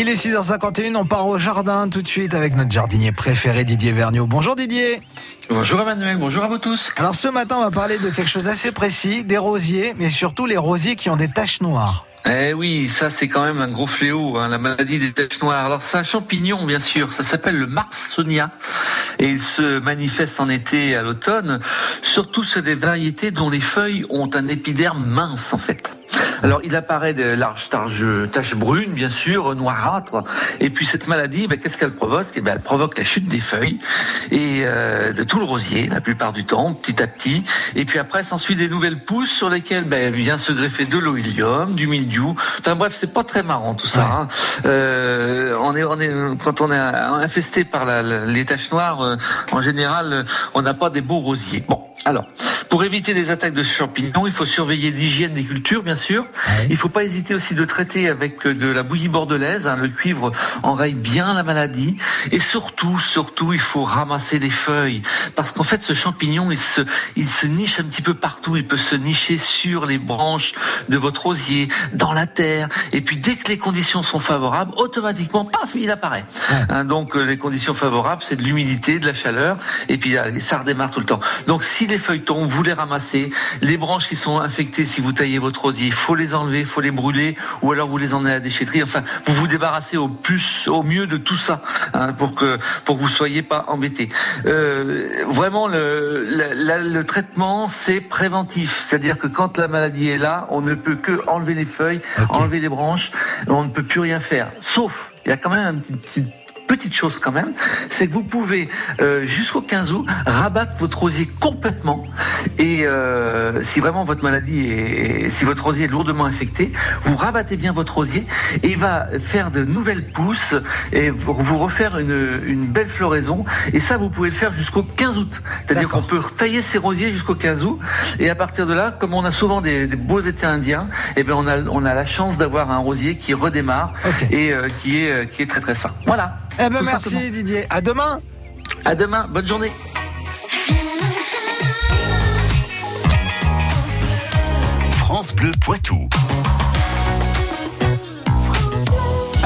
Il est 6h51, on part au jardin tout de suite avec notre jardinier préféré Didier Vergniaud. Bonjour Didier. Bonjour Emmanuel, bonjour à vous tous. Alors ce matin, on va parler de quelque chose d'assez précis, des rosiers, mais surtout les rosiers qui ont des taches noires. Eh oui, ça c'est quand même un gros fléau, hein, la maladie des taches noires. Alors c'est un champignon bien sûr, ça s'appelle le Marsonia et il se manifeste en été et à l'automne, surtout sur des variétés dont les feuilles ont un épiderme mince en fait. Alors, il apparaît de larges taches brunes, bien sûr, noirâtres. Et puis, cette maladie, ben, qu'est-ce qu'elle provoque? Eh ben, Elle provoque la chute des feuilles et euh, de tout le rosier, la plupart du temps, petit à petit. Et puis après, s'ensuit des nouvelles pousses sur lesquelles ben, vient se greffer de l'oïlium, du mildiou. Enfin bref, c'est pas très marrant tout ça. Hein. Euh, on est, on est, quand on est infesté par la, les taches noires, euh, en général, on n'a pas des beaux rosiers. Bon, alors. Pour éviter les attaques de champignons, il faut surveiller l'hygiène des cultures, bien sûr. Il ne faut pas hésiter aussi de traiter avec euh, de la bouillie bordelaise. Hein. Le cuivre enraye bien la maladie. Et surtout, surtout, il faut ramasser les feuilles. Parce qu'en fait, ce champignon, il se, il se niche un petit peu partout. Il peut se nicher sur les branches de votre rosier, dans la terre. Et puis, dès que les conditions sont favorables, automatiquement, paf, il apparaît. Hein, donc, euh, les conditions favorables, c'est de l'humidité, de la chaleur. Et puis, ça redémarre tout le temps. Donc, si les feuilles tombent, vous les ramassez. Les branches qui sont infectées, si vous taillez votre rosier, il faut les enlever, il faut les brûler, ou alors vous les emmenez à la déchetterie. Enfin, vous vous débarrassez au plus, au mieux de tout ça, hein, pour que pour que vous soyez pas embêtés. Euh, vraiment, le, le traitement c'est préventif, c'est-à-dire que quand la maladie est là, on ne peut que enlever les feuilles, enlever les branches, on ne peut plus rien faire. Sauf, il y a quand même un petit petite chose quand même, c'est que vous pouvez euh, jusqu'au 15 août rabattre votre rosier complètement et euh, si vraiment votre maladie est, si votre rosier est lourdement infecté, vous rabattez bien votre rosier et il va faire de nouvelles pousses et vous refaire une, une belle floraison et ça vous pouvez le faire jusqu'au 15 août. C'est-à-dire qu'on peut tailler ses rosiers jusqu'au 15 août et à partir de là, comme on a souvent des, beaux étés indiens, et eh bien on a on a la chance d'avoir un rosier qui redémarre et euh, qui est qui est très très sain. Voilà. Eh ben merci Didier. À demain. À demain. Bonne journée. Bleu Poitou.